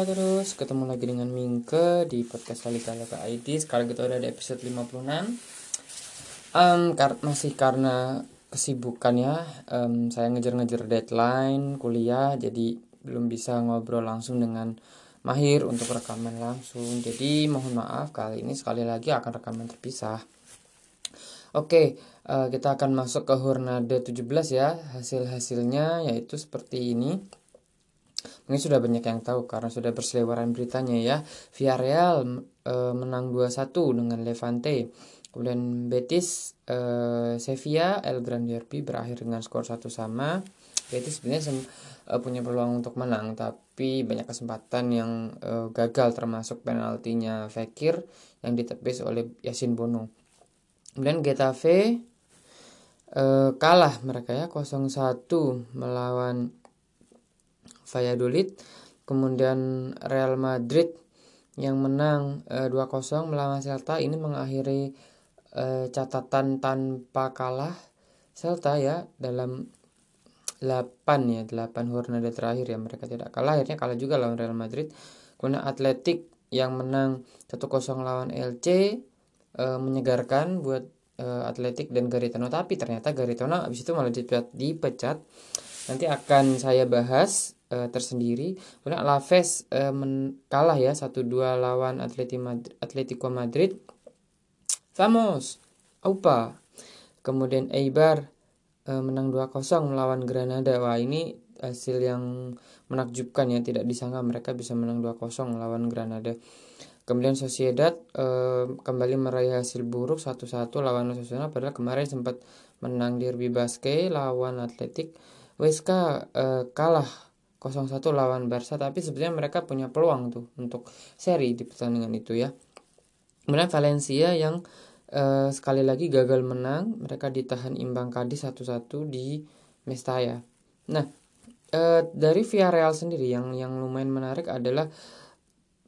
Halo terus, ketemu lagi dengan Mingke di podcast Salika Loka ID Sekarang kita udah di episode 56 um, kar Masih karena kesibukan ya um, Saya ngejar-ngejar deadline kuliah Jadi belum bisa ngobrol langsung dengan Mahir untuk rekaman langsung. Jadi mohon maaf kali ini sekali lagi akan rekaman terpisah. Oke, uh, kita akan masuk ke Hurnada 17 ya Hasil-hasilnya yaitu seperti ini ini sudah banyak yang tahu karena sudah berseliweran beritanya ya. Villarreal e, menang 2-1 dengan Levante. Kemudian Betis, e, Sevilla, El Gran Derby berakhir dengan skor satu sama. Betis sebenarnya e, punya peluang untuk menang, tapi banyak kesempatan yang e, gagal termasuk penaltinya Fekir yang ditepis oleh Yasin Bono. Kemudian Getafe e, kalah mereka ya 0-1 melawan Valladolid kemudian Real Madrid yang menang e, eh, 2-0 melawan Celta. Ini mengakhiri e, catatan tanpa kalah Celta ya dalam 8 ya 8 Hurnada terakhir ya mereka tidak kalah. Akhirnya kalah juga lawan Real Madrid. Kemudian Atletik yang menang 1-0 lawan LC e, menyegarkan buat e, Atletik dan Garitano. Tapi ternyata Garitano habis itu malah dipecat, dipecat. Nanti akan saya bahas uh, tersendiri. Kemudian Alaves uh, men kalah ya 1-2 lawan Atletico Madrid. Vamos. Aupa. Kemudian Eibar uh, menang 2-0 melawan Granada. Wah, ini hasil yang menakjubkan ya, tidak disangka mereka bisa menang 2-0 melawan Granada. Kemudian Sociedad uh, kembali meraih hasil buruk 1-1 lawan Osasuna padahal kemarin sempat menang Derby Basque lawan Atletik. Weska uh, kalah 0-1 lawan Barca tapi sebenarnya mereka punya peluang tuh untuk seri di pertandingan itu ya. Kemudian Valencia yang uh, sekali lagi gagal menang, mereka ditahan imbang Cadiz 1-1 di Mestalla. Nah, uh, dari Villarreal sendiri yang yang lumayan menarik adalah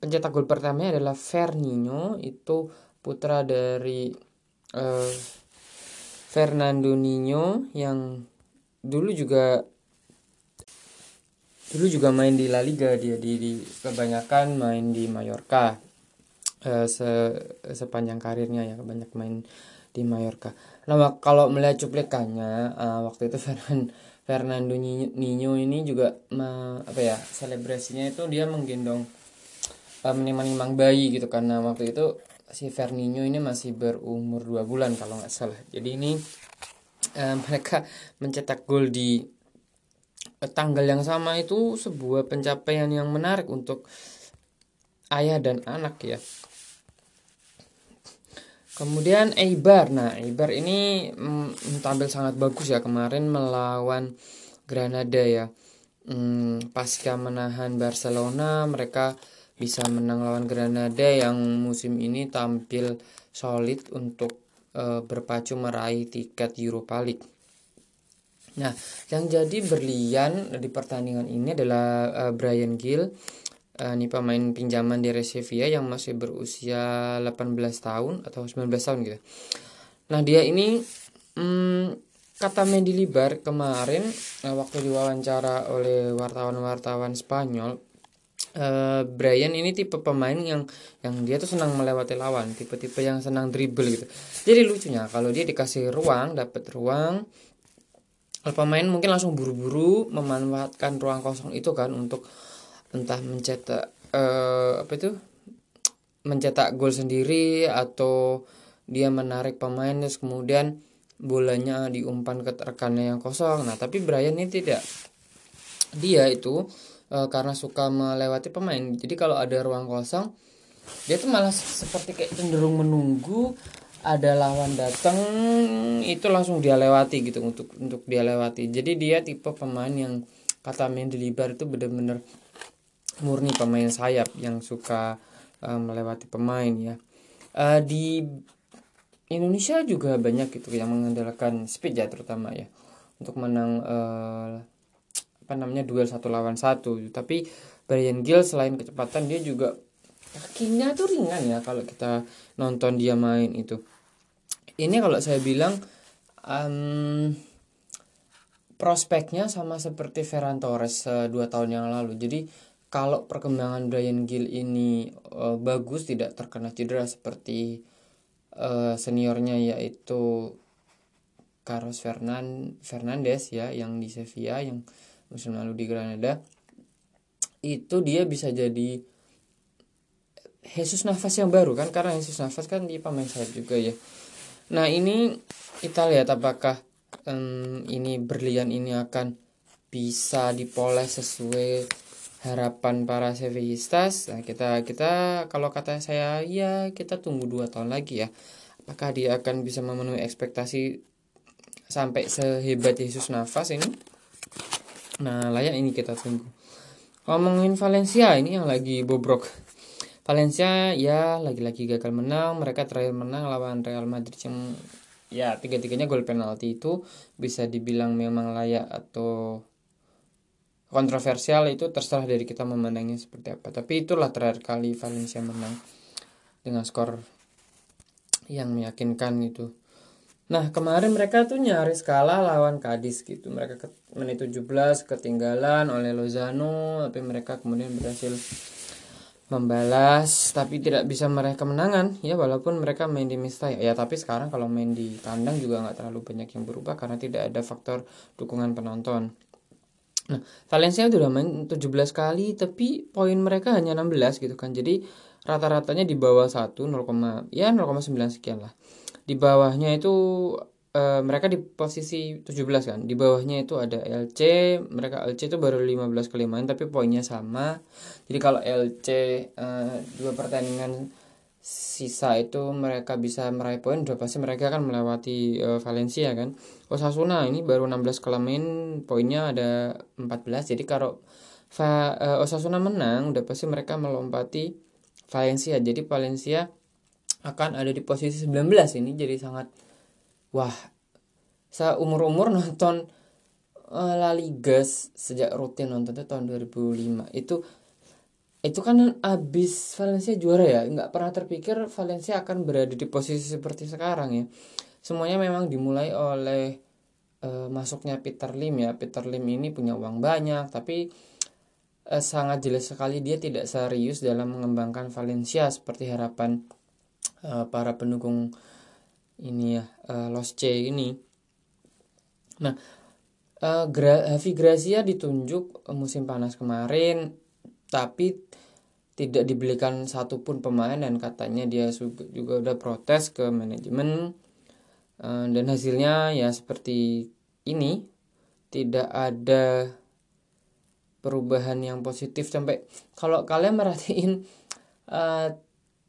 pencetak gol pertamanya adalah Fernino itu putra dari uh, Fernando Nino yang dulu juga dulu juga main di La Liga dia di, di kebanyakan main di Mallorca uh, se, sepanjang karirnya ya banyak main di Mallorca. Nah kalau melihat cuplikannya uh, waktu itu Fernand, Fernando Nino ini juga uh, apa ya selebrasinya itu dia menggendong uh, menimang-nimang bayi gitu karena waktu itu si Fernino ini masih berumur dua bulan kalau nggak salah. Jadi ini uh, mereka mencetak gol di tanggal yang sama itu sebuah pencapaian yang menarik untuk ayah dan anak ya. Kemudian Eibar, nah Eibar ini mm, tampil sangat bagus ya kemarin melawan Granada ya. Hmm, pasca menahan Barcelona, mereka bisa menang lawan Granada yang musim ini tampil solid untuk uh, berpacu meraih tiket Europa League. Nah, yang jadi berlian di pertandingan ini adalah uh, Brian Gill. Uh, ini pemain pinjaman dari Sevilla yang masih berusia 18 tahun atau 19 tahun gitu. Nah, dia ini hmm, kata Mendy Libar kemarin uh, waktu diwawancara oleh wartawan-wartawan Spanyol Uh, Brian ini tipe pemain yang yang dia tuh senang melewati lawan, tipe-tipe yang senang dribble gitu. Jadi lucunya kalau dia dikasih ruang, dapat ruang, pemain mungkin langsung buru-buru memanfaatkan ruang kosong itu kan untuk entah mencetak uh, apa itu mencetak gol sendiri atau dia menarik pemain terus kemudian bolanya diumpan ke rekannya yang kosong. Nah, tapi Brian ini tidak. Dia itu e, karena suka melewati pemain. Jadi kalau ada ruang kosong, dia tuh malah seperti kayak cenderung menunggu ada lawan datang itu langsung dia lewati gitu untuk untuk dia lewati. Jadi dia tipe pemain yang kata Mendelibar itu benar-benar murni pemain sayap yang suka uh, melewati pemain ya. Uh, di Indonesia juga banyak gitu yang mengandalkan speed ya terutama ya. Untuk menang uh, apa namanya duel satu lawan satu. Tapi Brian Gill selain kecepatan dia juga kakinya tuh ringan ya kalau kita nonton dia main itu ini kalau saya bilang um, prospeknya sama seperti Ferran Torres uh, dua tahun yang lalu. Jadi kalau perkembangan Brian Gill ini uh, bagus tidak terkena cedera seperti uh, seniornya yaitu Carlos Fernan Fernandez ya yang di Sevilla yang musim lalu di Granada itu dia bisa jadi Jesus Nafas yang baru kan? Karena Jesus Nafas kan di pemain sayap juga ya nah ini kita lihat apakah um, ini berlian ini akan bisa dipoles sesuai harapan para Sevillistas nah kita kita kalau kata saya ya kita tunggu dua tahun lagi ya. Apakah dia akan bisa memenuhi ekspektasi sampai sehebat Yesus Nafas ini? Nah layak ini kita tunggu. Ngomongin Valencia ini yang lagi bobrok Valencia ya lagi-lagi gagal menang. Mereka terakhir menang lawan Real Madrid yang ya tiga-tiganya gol penalti itu. Bisa dibilang memang layak atau kontroversial itu terserah dari kita memandangnya seperti apa. Tapi itulah terakhir kali Valencia menang dengan skor yang meyakinkan itu Nah kemarin mereka tuh nyaris kalah lawan Kadis gitu. Mereka ke menit 17 ketinggalan oleh Lozano Tapi mereka kemudian berhasil membalas tapi tidak bisa meraih kemenangan. Ya walaupun mereka main di Mestalla ya. Tapi sekarang kalau main di kandang juga nggak terlalu banyak yang berubah karena tidak ada faktor dukungan penonton. Nah Valencia sudah main 17 kali tapi poin mereka hanya 16 gitu kan. Jadi rata-ratanya di bawah 1 0, ya 0,9 sekian lah. Di bawahnya itu uh, mereka di posisi 17 kan. Di bawahnya itu ada LC, mereka LC itu baru 15 kali main tapi poinnya sama. Jadi kalau LC uh, eh, dua pertandingan sisa itu mereka bisa meraih poin udah pasti mereka akan melewati uh, Valencia kan. Osasuna ini baru 16 kali main poinnya ada 14. Jadi kalau Va, uh, Osasuna menang udah pasti mereka melompati Valencia. Jadi Valencia akan ada di posisi 19 ini jadi sangat wah saya umur-umur nonton uh, La Liga sejak rutin nonton itu tahun 2005 itu itu kan abis Valencia juara ya? Nggak pernah terpikir Valencia akan berada di posisi seperti sekarang ya? Semuanya memang dimulai oleh uh, masuknya Peter Lim ya. Peter Lim ini punya uang banyak tapi uh, sangat jelas sekali dia tidak serius dalam mengembangkan Valencia seperti harapan uh, para pendukung ini ya uh, Los C ini. Nah, uh, Gra Havi Grazia ditunjuk musim panas kemarin, tapi tidak dibelikan satupun pemain dan katanya dia juga udah protes ke manajemen uh, dan hasilnya ya seperti ini tidak ada perubahan yang positif sampai kalau kalian merhatiin uh,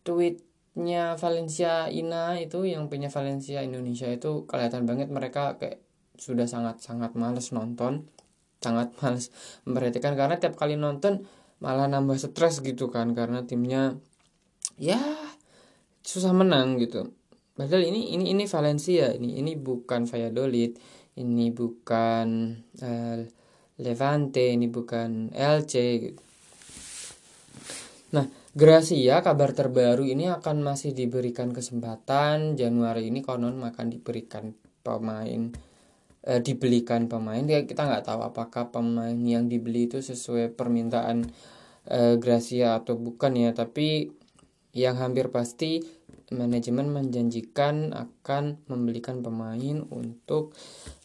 tweet nya Valencia Ina itu yang punya Valencia Indonesia itu kelihatan banget mereka kayak sudah sangat sangat males nonton sangat males memperhatikan karena tiap kali nonton malah nambah stres gitu kan karena timnya ya susah menang gitu padahal ini ini ini Valencia ini ini bukan Valladolid ini bukan uh, Levante ini bukan LC gitu. nah Gracia kabar terbaru ini akan masih diberikan kesempatan. Januari ini konon akan diberikan pemain eh, dibelikan pemain. Ya kita nggak tahu apakah pemain yang dibeli itu sesuai permintaan eh, Gracia atau bukan ya. Tapi yang hampir pasti manajemen menjanjikan akan membelikan pemain untuk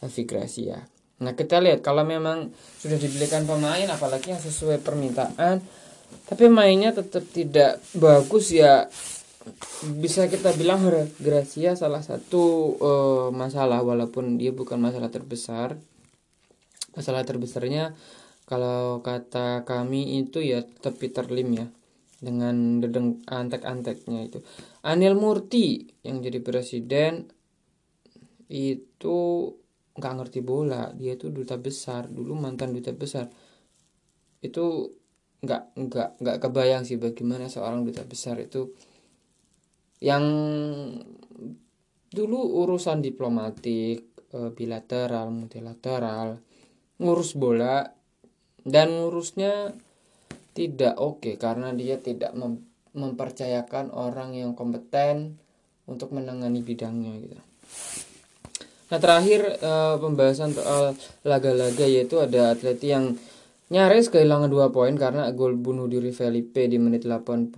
Evi Gracia. Nah kita lihat kalau memang sudah dibelikan pemain apalagi yang sesuai permintaan tapi mainnya tetap tidak bagus ya. Bisa kita bilang Gracia salah satu uh, masalah walaupun dia bukan masalah terbesar. Masalah terbesarnya kalau kata kami itu ya tetap Peter Lim ya dengan dedeng antek-anteknya itu. Anil Murti yang jadi presiden itu nggak ngerti bola. Dia itu duta besar dulu mantan duta besar. Itu nggak nggak nggak kebayang sih bagaimana seorang duta besar itu yang dulu urusan diplomatik eh, bilateral multilateral ngurus bola dan ngurusnya tidak oke okay, karena dia tidak mem mempercayakan orang yang kompeten untuk menangani bidangnya gitu. Nah terakhir e, pembahasan soal laga-laga yaitu ada atlet yang nyaris kehilangan dua poin karena gol bunuh diri Felipe di menit 81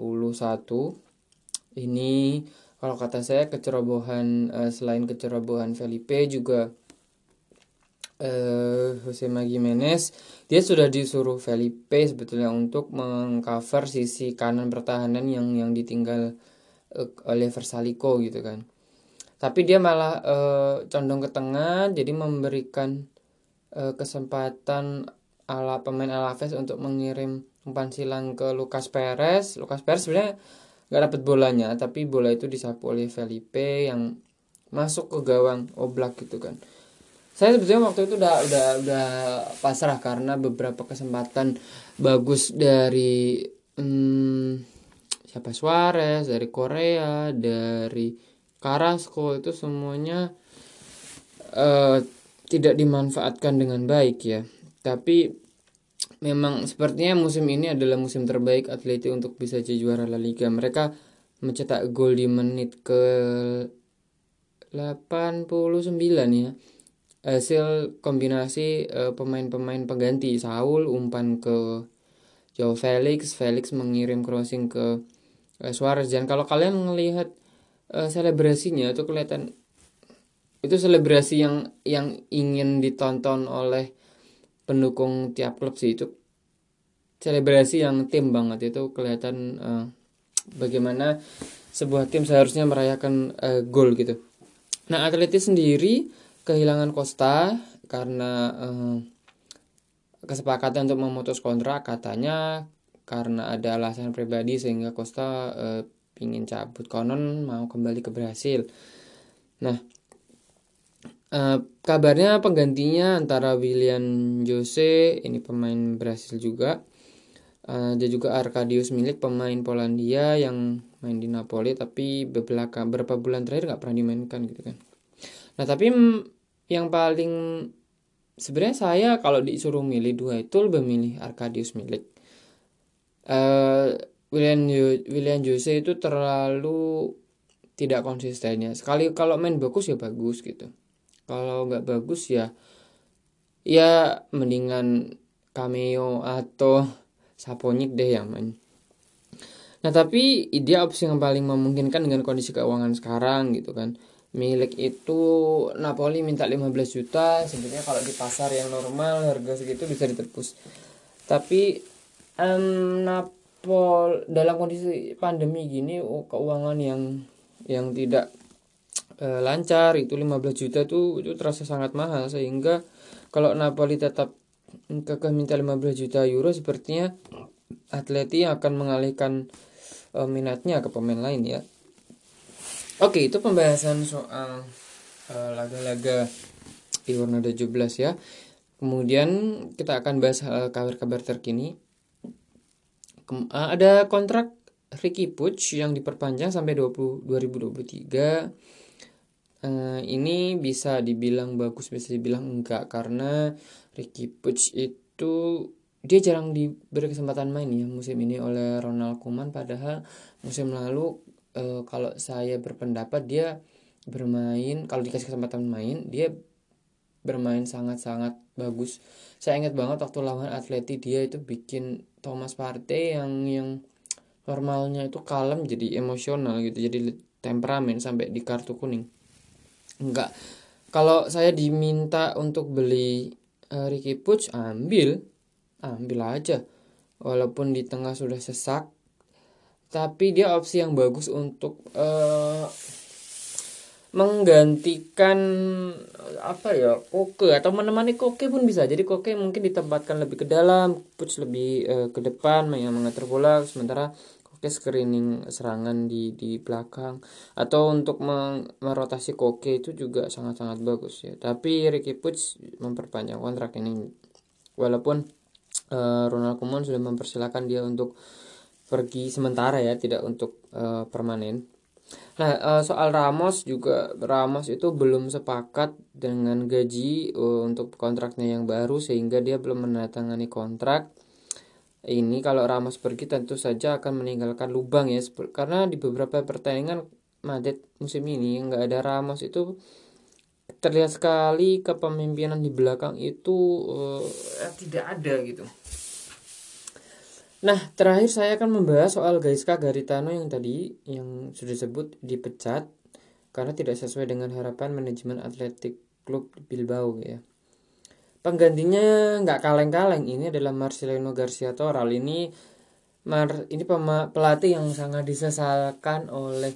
ini kalau kata saya kecerobohan uh, selain kecerobohan Felipe juga uh, Jose Gimenez dia sudah disuruh Felipe sebetulnya untuk mengcover sisi kanan pertahanan yang yang ditinggal uh, oleh Versalico gitu kan. Tapi dia malah uh, condong ke tengah jadi memberikan kesempatan ala pemain Alaves untuk mengirim umpan silang ke Lucas Perez. Lucas Perez sebenarnya nggak dapat bolanya, tapi bola itu disapu oleh Felipe yang masuk ke gawang Oblak gitu kan. Saya sebetulnya waktu itu udah udah udah pasrah karena beberapa kesempatan bagus dari hmm, siapa Suarez, dari Korea, dari Carrasco itu semuanya uh, tidak dimanfaatkan dengan baik ya. Tapi memang sepertinya musim ini adalah musim terbaik Atleti untuk bisa jadi juara La Liga. Mereka mencetak gol di menit ke 89 ya. Hasil kombinasi uh, pemain-pemain pengganti Saul umpan ke Joe Felix, Felix mengirim crossing ke uh, Suarez dan kalau kalian melihat uh, selebrasinya itu kelihatan itu selebrasi yang yang ingin ditonton oleh pendukung tiap klub sih itu selebrasi yang tim banget itu kelihatan uh, bagaimana sebuah tim seharusnya merayakan uh, gol gitu. Nah Atleti sendiri kehilangan Costa karena uh, kesepakatan untuk memutus kontrak katanya karena ada alasan pribadi sehingga Costa uh, ingin cabut konon mau kembali ke Brasil. Nah Uh, kabarnya penggantinya antara William Jose ini pemain Brasil juga uh, ada juga Arkadius Milik pemain Polandia yang main di Napoli tapi beberapa beberapa bulan terakhir nggak pernah dimainkan gitu kan. Nah tapi yang paling sebenarnya saya kalau disuruh milih dua itu lebih milih Arkadius Milik. Uh, William William Jose itu terlalu tidak konsistennya. Sekali kalau main bagus ya bagus gitu kalau nggak bagus ya ya mendingan cameo atau saponik deh yang main. Nah tapi dia opsi yang paling memungkinkan dengan kondisi keuangan sekarang gitu kan. Milik itu Napoli minta 15 juta sebenarnya kalau di pasar yang normal harga segitu bisa ditebus. Tapi um, Napol dalam kondisi pandemi gini oh, keuangan yang yang tidak e, lancar itu 15 juta tuh itu terasa sangat mahal sehingga kalau Napoli tetap kekeh minta 15 juta euro sepertinya Atleti akan mengalihkan e, minatnya ke pemain lain ya. Oke, itu pembahasan soal e, laga-laga di Warna 17 ya. Kemudian kita akan bahas kabar-kabar terkini. Kem ada kontrak Ricky Puig yang diperpanjang sampai 20 2023 uh, ini bisa dibilang bagus bisa dibilang enggak karena Ricky Puig itu dia jarang diberi kesempatan main ya musim ini oleh Ronald Koeman. Padahal musim lalu uh, kalau saya berpendapat dia bermain kalau dikasih kesempatan main dia bermain sangat-sangat bagus. Saya ingat banget waktu lawan Atleti dia itu bikin Thomas Partey yang yang normalnya itu kalem jadi emosional gitu jadi temperamen sampai di kartu kuning enggak. Kalau saya diminta untuk beli uh, Ricky Puig ambil. Ambil aja. Walaupun di tengah sudah sesak. Tapi dia opsi yang bagus untuk uh, menggantikan apa ya koke. Atau menemani koke pun bisa. Jadi koke mungkin ditempatkan lebih ke dalam push lebih uh, ke depan yang mengatur bola. Sementara Koke screening serangan di di belakang atau untuk merotasi Koke itu juga sangat-sangat bagus ya. Tapi Ricky Puig memperpanjang kontrak ini walaupun uh, Ronald Koeman sudah mempersilahkan dia untuk pergi sementara ya, tidak untuk uh, permanen. Nah, uh, soal Ramos juga Ramos itu belum sepakat dengan gaji uh, untuk kontraknya yang baru sehingga dia belum menandatangani kontrak ini kalau Ramos pergi tentu saja akan meninggalkan lubang ya karena di beberapa pertandingan Madrid musim ini yang nggak ada Ramos itu terlihat sekali kepemimpinan di belakang itu uh, tidak ada gitu Nah, terakhir saya akan membahas soal Gaiska Garitano yang tadi yang sudah disebut dipecat karena tidak sesuai dengan harapan manajemen Atletik Klub Bilbao ya. Penggantinya nggak kaleng-kaleng. Ini adalah Marcelino Garcia Toral. Ini Mar ini pelatih yang sangat disesalkan oleh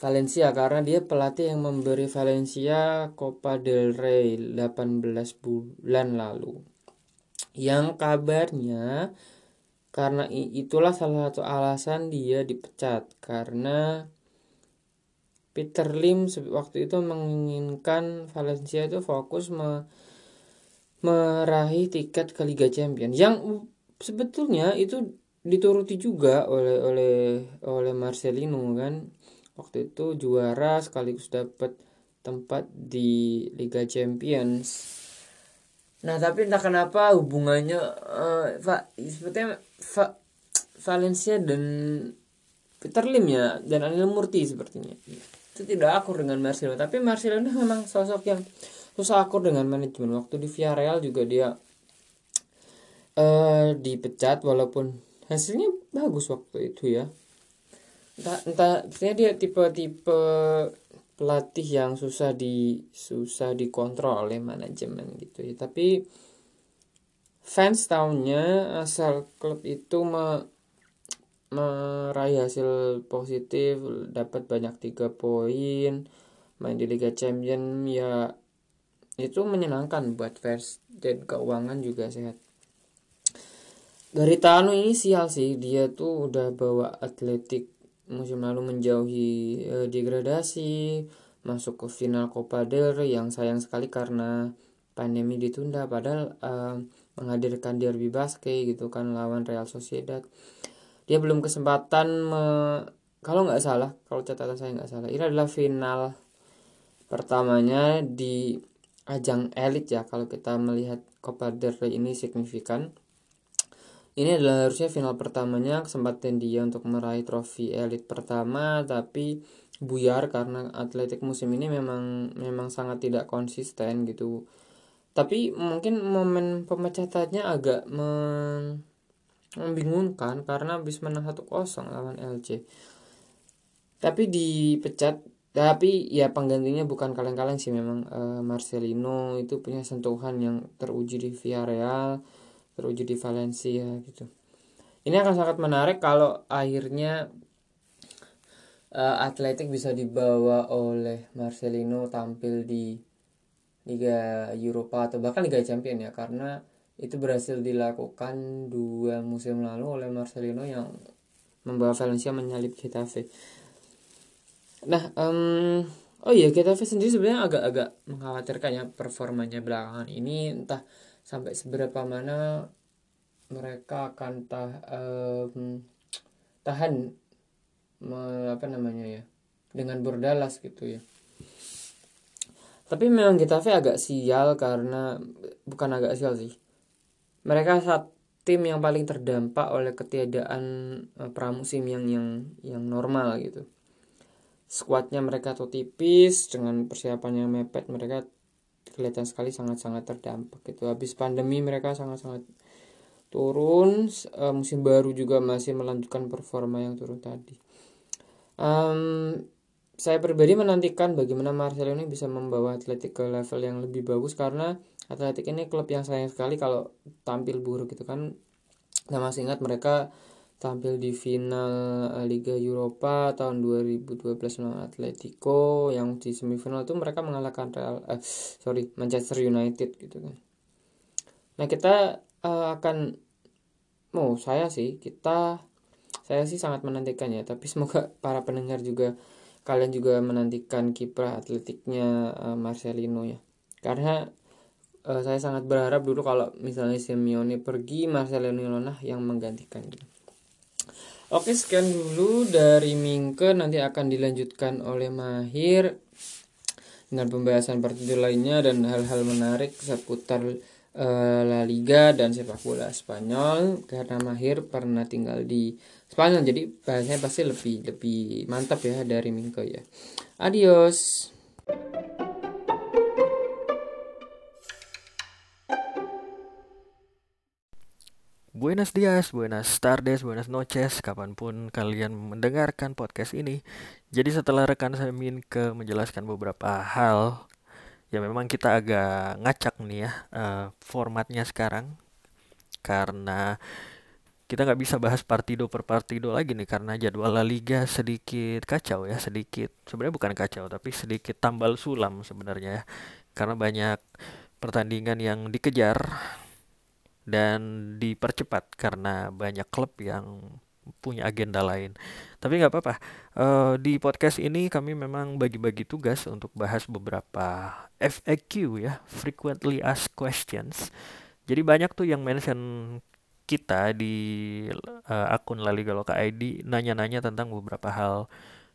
Valencia karena dia pelatih yang memberi Valencia Copa del Rey 18 bulan lalu. Yang kabarnya karena itulah salah satu alasan dia dipecat. Karena Peter Lim waktu itu menginginkan Valencia itu fokus me, meraih tiket ke Liga Champions. Yang sebetulnya itu dituruti juga oleh oleh oleh Marcelino kan. Waktu itu juara sekaligus dapat tempat di Liga Champions. Nah tapi entah kenapa hubungannya uh, Pak sepertinya Va Valencia dan Peter Lim ya dan Anil Murti sepertinya. Itu tidak akur dengan Marcelo tapi Marcelo memang sosok yang susah akur dengan manajemen waktu di Villarreal juga dia uh, dipecat walaupun hasilnya bagus waktu itu ya. Entah entah dia tipe-tipe pelatih yang susah di susah dikontrol oleh manajemen gitu ya. Tapi fans tahunnya asal klub itu me, meraih hasil positif dapat banyak tiga poin main di Liga Champion ya itu menyenangkan buat fans dan keuangan juga sehat. Dari Tano ini sial sih dia tuh udah bawa atletik musim lalu menjauhi e, degradasi masuk ke final Copa del Rey yang sayang sekali karena pandemi ditunda. Padahal e, menghadirkan derby basket gitu kan lawan Real Sociedad. Dia belum kesempatan me, kalau nggak salah kalau catatan saya nggak salah ini adalah final pertamanya di ajang elit ya kalau kita melihat Copa del Rey ini signifikan. Ini adalah harusnya final pertamanya kesempatan dia untuk meraih trofi elit pertama tapi buyar karena atletik musim ini memang memang sangat tidak konsisten gitu. Tapi mungkin momen pemecatannya agak membingungkan karena habis menang 1-0 lawan LC tapi dipecat tapi ya penggantinya bukan kaleng-kaleng sih memang uh, Marcelino itu punya sentuhan yang teruji di Villarreal teruji di Valencia gitu ini akan sangat menarik kalau akhirnya uh, Atletik bisa dibawa oleh Marcelino tampil di Liga Eropa atau bahkan Liga Champion ya karena itu berhasil dilakukan dua musim lalu oleh Marcelino yang membawa Valencia menyalip Getafe. Nah, um, oh iya Getafe sendiri sebenarnya agak-agak mengkhawatirkan ya performanya belakangan ini. Entah sampai seberapa mana mereka akan tah, um, tahan me, apa namanya ya dengan berdalas gitu ya. Tapi memang Getafe agak sial karena bukan agak sial sih. Mereka saat tim yang paling terdampak oleh ketiadaan uh, pramusim yang yang yang normal gitu skuadnya mereka tuh tipis dengan persiapan yang mepet mereka kelihatan sekali sangat-sangat terdampak gitu habis pandemi mereka sangat-sangat turun uh, musim baru juga masih melanjutkan performa yang turun tadi um, saya pribadi menantikan bagaimana Marcelo ini bisa membawa Atletik ke level yang lebih bagus karena Atletik ini klub yang sayang sekali kalau tampil buruk gitu kan. Saya masih ingat mereka tampil di final eh, Liga Eropa tahun 2012 lawan Atletico yang di semifinal itu mereka mengalahkan Real eh, sorry Manchester United gitu kan. Nah kita uh, akan mau oh, saya sih kita saya sih sangat menantikan ya tapi semoga para pendengar juga kalian juga menantikan kiprah atletiknya uh, Marcelino ya karena uh, saya sangat berharap dulu kalau misalnya Simeone pergi Marcelino lah yang menggantikan gitu. Oke sekian dulu dari Mingke nanti akan dilanjutkan oleh Mahir dengan pembahasan partitur lainnya dan hal-hal menarik seputar uh, La Liga dan sepak bola Spanyol karena Mahir pernah tinggal di Spanyol jadi bahasanya pasti lebih lebih mantap ya dari Mingko ya. Adios. Buenos dias, buenas tardes, buenas noches, kapan pun kalian mendengarkan podcast ini. Jadi setelah rekan saya ke menjelaskan beberapa hal, ya memang kita agak ngacak nih ya uh, formatnya sekarang, karena kita nggak bisa bahas partido per partido lagi nih karena jadwal La Liga sedikit kacau ya sedikit sebenarnya bukan kacau tapi sedikit tambal sulam sebenarnya ya karena banyak pertandingan yang dikejar dan dipercepat karena banyak klub yang punya agenda lain. Tapi nggak apa-apa. Uh, di podcast ini kami memang bagi-bagi tugas untuk bahas beberapa FAQ ya, frequently asked questions. Jadi banyak tuh yang mention kita di uh, akun La Liga Loka ID nanya-nanya tentang beberapa hal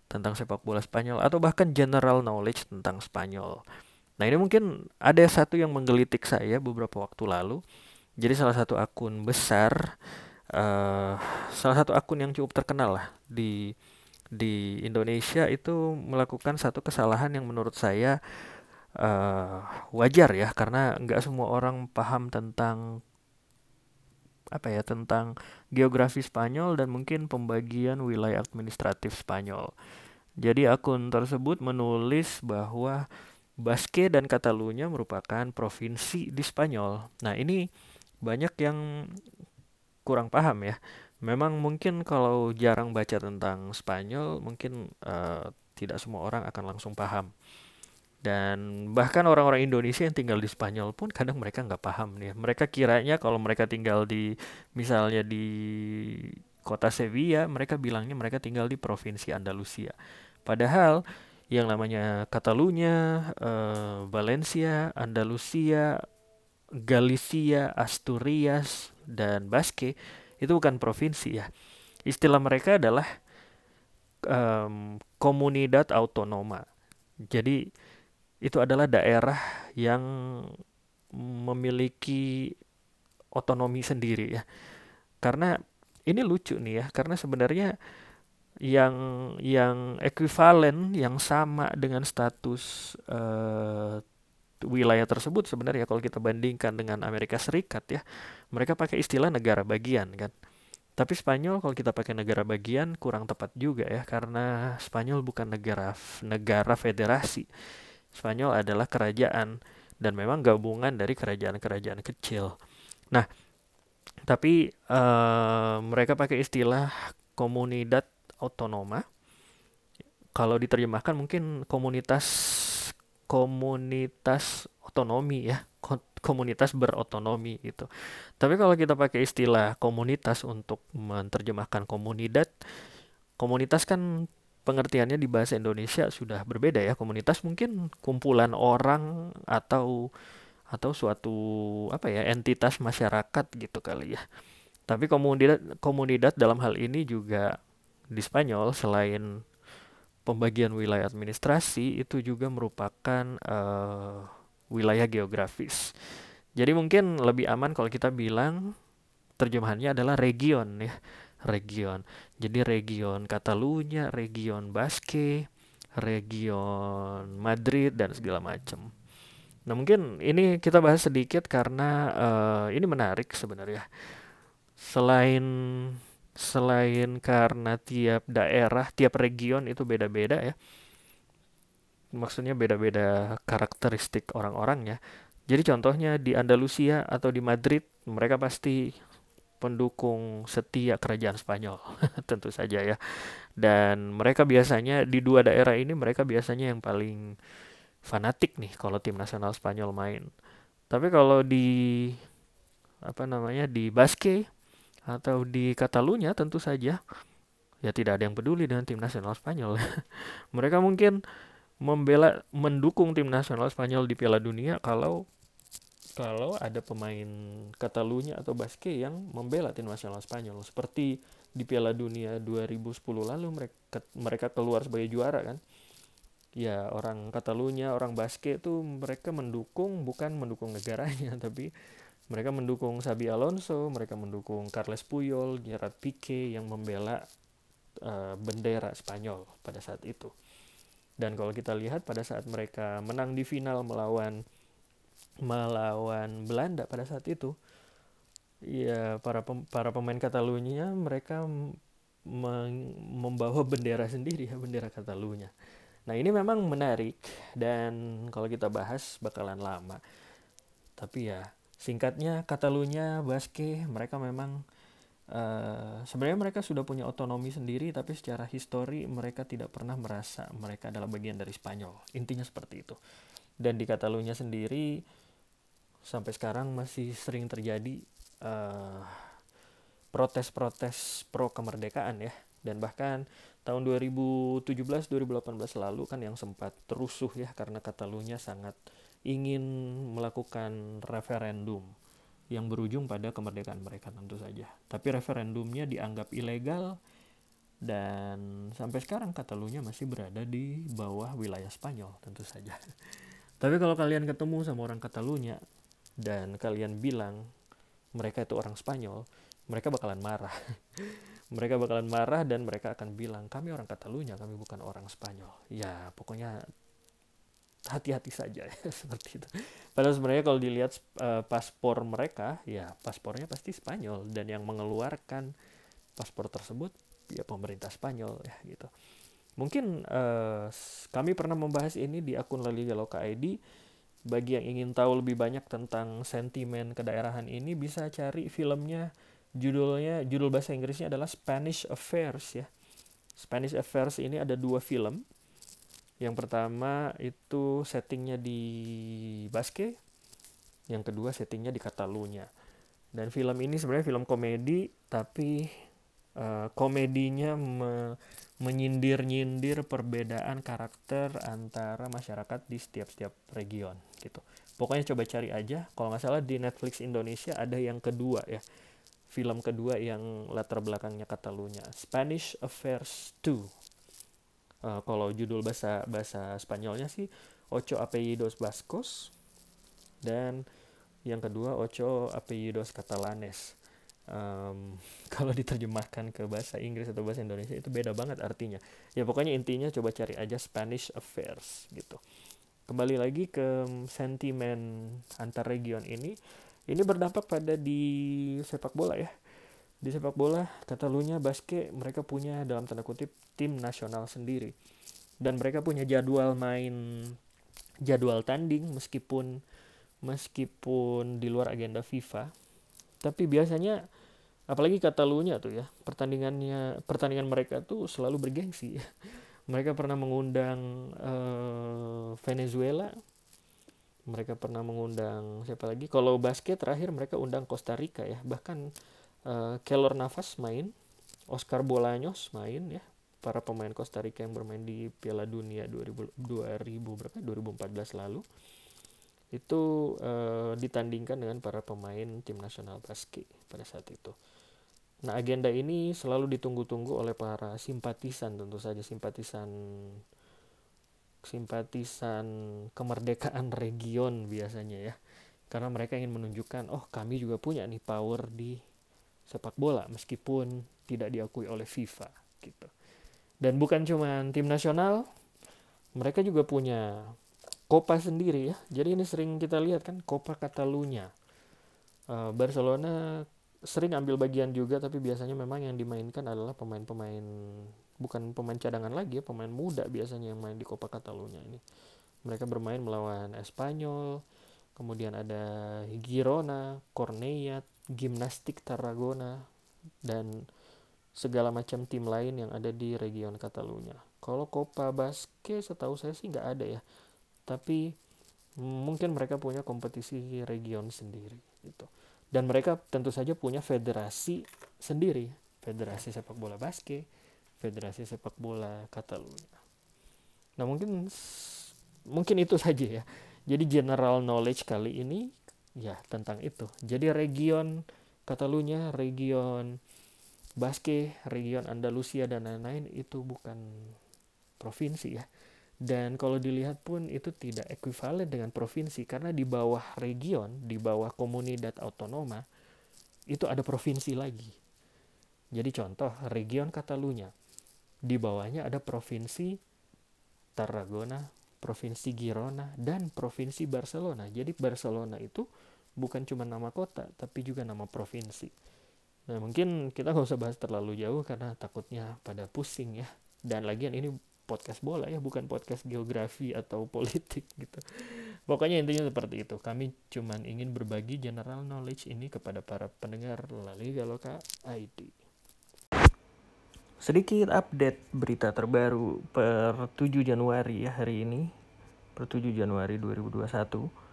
tentang sepak bola Spanyol atau bahkan general knowledge tentang Spanyol. Nah ini mungkin ada satu yang menggelitik saya beberapa waktu lalu jadi salah satu akun besar, uh, salah satu akun yang cukup terkenal lah di di Indonesia itu melakukan satu kesalahan yang menurut saya uh, wajar ya karena nggak semua orang paham tentang apa ya tentang geografi Spanyol dan mungkin pembagian wilayah administratif Spanyol. Jadi akun tersebut menulis bahwa Basque dan Catalunya merupakan provinsi di Spanyol. Nah ini banyak yang kurang paham ya. Memang mungkin kalau jarang baca tentang Spanyol, mungkin uh, tidak semua orang akan langsung paham. Dan bahkan orang-orang Indonesia yang tinggal di Spanyol pun kadang mereka nggak paham nih. Mereka kiranya kalau mereka tinggal di misalnya di kota Sevilla, mereka bilangnya mereka tinggal di provinsi Andalusia. Padahal yang namanya Catalunya, uh, Valencia, Andalusia, Galicia, Asturias, dan Basque itu bukan provinsi ya. Istilah mereka adalah um, Comunidad Autonoma. Jadi itu adalah daerah yang memiliki otonomi sendiri ya. Karena ini lucu nih ya, karena sebenarnya yang yang ekuivalen yang sama dengan status uh, wilayah tersebut sebenarnya kalau kita bandingkan dengan Amerika Serikat ya mereka pakai istilah negara bagian kan? Tapi Spanyol kalau kita pakai negara bagian kurang tepat juga ya karena Spanyol bukan negara negara federasi. Spanyol adalah kerajaan dan memang gabungan dari kerajaan-kerajaan kecil. Nah tapi uh, mereka pakai istilah komunidad autonoma. Kalau diterjemahkan mungkin komunitas komunitas otonomi ya komunitas berotonomi gitu. Tapi kalau kita pakai istilah komunitas untuk menerjemahkan komunitas komunitas kan pengertiannya di bahasa Indonesia sudah berbeda ya. Komunitas mungkin kumpulan orang atau atau suatu apa ya entitas masyarakat gitu kali ya. Tapi komunitas komunitas dalam hal ini juga di Spanyol selain pembagian wilayah administrasi itu juga merupakan uh, wilayah geografis. Jadi mungkin lebih aman kalau kita bilang terjemahannya adalah region ya, region. Jadi region Catalunya, region Basque, region Madrid dan segala macam. Nah mungkin ini kita bahas sedikit karena uh, ini menarik sebenarnya. Selain selain karena tiap daerah, tiap region itu beda-beda ya. Maksudnya beda-beda karakteristik orang-orangnya. Jadi contohnya di Andalusia atau di Madrid, mereka pasti pendukung setia kerajaan Spanyol, tentu saja ya. Dan mereka biasanya di dua daerah ini mereka biasanya yang paling fanatik nih kalau tim nasional Spanyol main. Tapi kalau di apa namanya di Basque atau di Catalunya tentu saja ya tidak ada yang peduli dengan tim nasional Spanyol. Mereka mungkin membela mendukung tim nasional Spanyol di Piala Dunia kalau kalau ada pemain Catalunya atau Basque yang membela tim nasional Spanyol seperti di Piala Dunia 2010 lalu mereka mereka keluar sebagai juara kan. Ya, orang Catalunya, orang Basque itu mereka mendukung bukan mendukung negaranya tapi mereka mendukung Sabi Alonso, mereka mendukung Carles Puyol, Gerard Pique yang membela uh, bendera Spanyol pada saat itu. Dan kalau kita lihat pada saat mereka menang di final melawan melawan Belanda pada saat itu, ya para pem, para pemain Katalunya mereka membawa bendera sendiri ya bendera Katalunya. Nah ini memang menarik dan kalau kita bahas bakalan lama. Tapi ya singkatnya Katalunya Basque mereka memang uh, sebenarnya mereka sudah punya otonomi sendiri tapi secara histori mereka tidak pernah merasa mereka adalah bagian dari Spanyol. Intinya seperti itu. Dan di Katalunya sendiri sampai sekarang masih sering terjadi protes protes-protes pro kemerdekaan ya dan bahkan tahun 2017-2018 lalu kan yang sempat terusuh ya karena Katalunya sangat ingin melakukan referendum yang berujung pada kemerdekaan mereka tentu saja. Tapi referendumnya dianggap ilegal dan sampai sekarang Katalunya masih berada di bawah wilayah Spanyol tentu saja. Tapi kalau kalian ketemu sama orang Katalunya dan kalian bilang mereka itu orang Spanyol, mereka bakalan marah. mereka bakalan marah dan mereka akan bilang, kami orang Katalunya, kami bukan orang Spanyol. Ya, pokoknya hati-hati saja ya, seperti itu. Padahal sebenarnya kalau dilihat uh, paspor mereka, ya paspornya pasti Spanyol dan yang mengeluarkan paspor tersebut ya pemerintah Spanyol ya gitu. Mungkin uh, kami pernah membahas ini di akun La Liga Loka ID bagi yang ingin tahu lebih banyak tentang sentimen kedaerahan ini bisa cari filmnya judulnya judul bahasa Inggrisnya adalah Spanish Affairs ya Spanish Affairs ini ada dua film yang pertama itu settingnya di Basque yang kedua settingnya di Catalunya dan film ini sebenarnya film komedi tapi uh, komedinya me menyindir-nyindir perbedaan karakter antara masyarakat di setiap-setiap region gitu. Pokoknya coba cari aja. Kalau nggak salah di Netflix Indonesia ada yang kedua ya. Film kedua yang latar belakangnya Katalunya. Spanish Affairs 2. Uh, kalau judul bahasa bahasa Spanyolnya sih Ocho Apellidos Vascos. Dan yang kedua Ocho Apellidos Catalanes. Um, kalau diterjemahkan ke bahasa Inggris atau bahasa Indonesia itu beda banget artinya. Ya pokoknya intinya coba cari aja Spanish Affairs gitu. Kembali lagi ke sentimen antar region ini. Ini berdampak pada di sepak bola ya di sepak bola Catalunya Basque mereka punya dalam tanda kutip tim nasional sendiri. Dan mereka punya jadwal main jadwal tanding meskipun meskipun di luar agenda FIFA. Tapi biasanya apalagi Katalunya tuh ya pertandingannya pertandingan mereka tuh selalu bergengsi. Mereka pernah mengundang uh, Venezuela. Mereka pernah mengundang siapa lagi? Kalau basket terakhir mereka undang Costa Rica ya. Bahkan uh, Keylor Navas main Oscar Bolaños main ya para pemain Costa Rica yang bermain di Piala Dunia 2000, 2000 berapa 2014 lalu itu uh, ditandingkan dengan para pemain tim nasional basket pada saat itu. Nah, agenda ini selalu ditunggu-tunggu oleh para simpatisan tentu saja simpatisan simpatisan kemerdekaan region biasanya ya. Karena mereka ingin menunjukkan, oh kami juga punya nih power di sepak bola meskipun tidak diakui oleh FIFA gitu. Dan bukan cuma tim nasional, mereka juga punya Copa sendiri ya. Jadi ini sering kita lihat kan Copa Catalunya. Uh, Barcelona sering ambil bagian juga tapi biasanya memang yang dimainkan adalah pemain-pemain bukan pemain cadangan lagi ya pemain muda biasanya yang main di Copa Catalunya ini mereka bermain melawan Espanyol kemudian ada Girona, Cornellà, Gimnastik Tarragona dan segala macam tim lain yang ada di region Catalunya. Kalau Copa Basque setahu saya sih nggak ada ya, tapi mungkin mereka punya kompetisi region sendiri gitu. Dan mereka tentu saja punya federasi sendiri. Federasi sepak bola basket federasi sepak bola Catalunya. Nah mungkin mungkin itu saja ya. Jadi general knowledge kali ini ya tentang itu jadi region Catalunya region Basque region Andalusia dan lain-lain itu bukan provinsi ya dan kalau dilihat pun itu tidak ekuivalen dengan provinsi karena di bawah region, di bawah komunitas otonoma itu ada provinsi lagi. Jadi contoh region Catalunya. Di bawahnya ada provinsi Tarragona, provinsi Girona dan provinsi Barcelona. Jadi Barcelona itu bukan cuma nama kota tapi juga nama provinsi. Nah mungkin kita nggak usah bahas terlalu jauh karena takutnya pada pusing ya. Dan lagian ini podcast bola ya bukan podcast geografi atau politik gitu. Pokoknya intinya seperti itu. Kami cuma ingin berbagi general knowledge ini kepada para pendengar La Liga Loka ID sedikit update berita terbaru. Per 7 Januari ya hari ini per 7 Januari 2021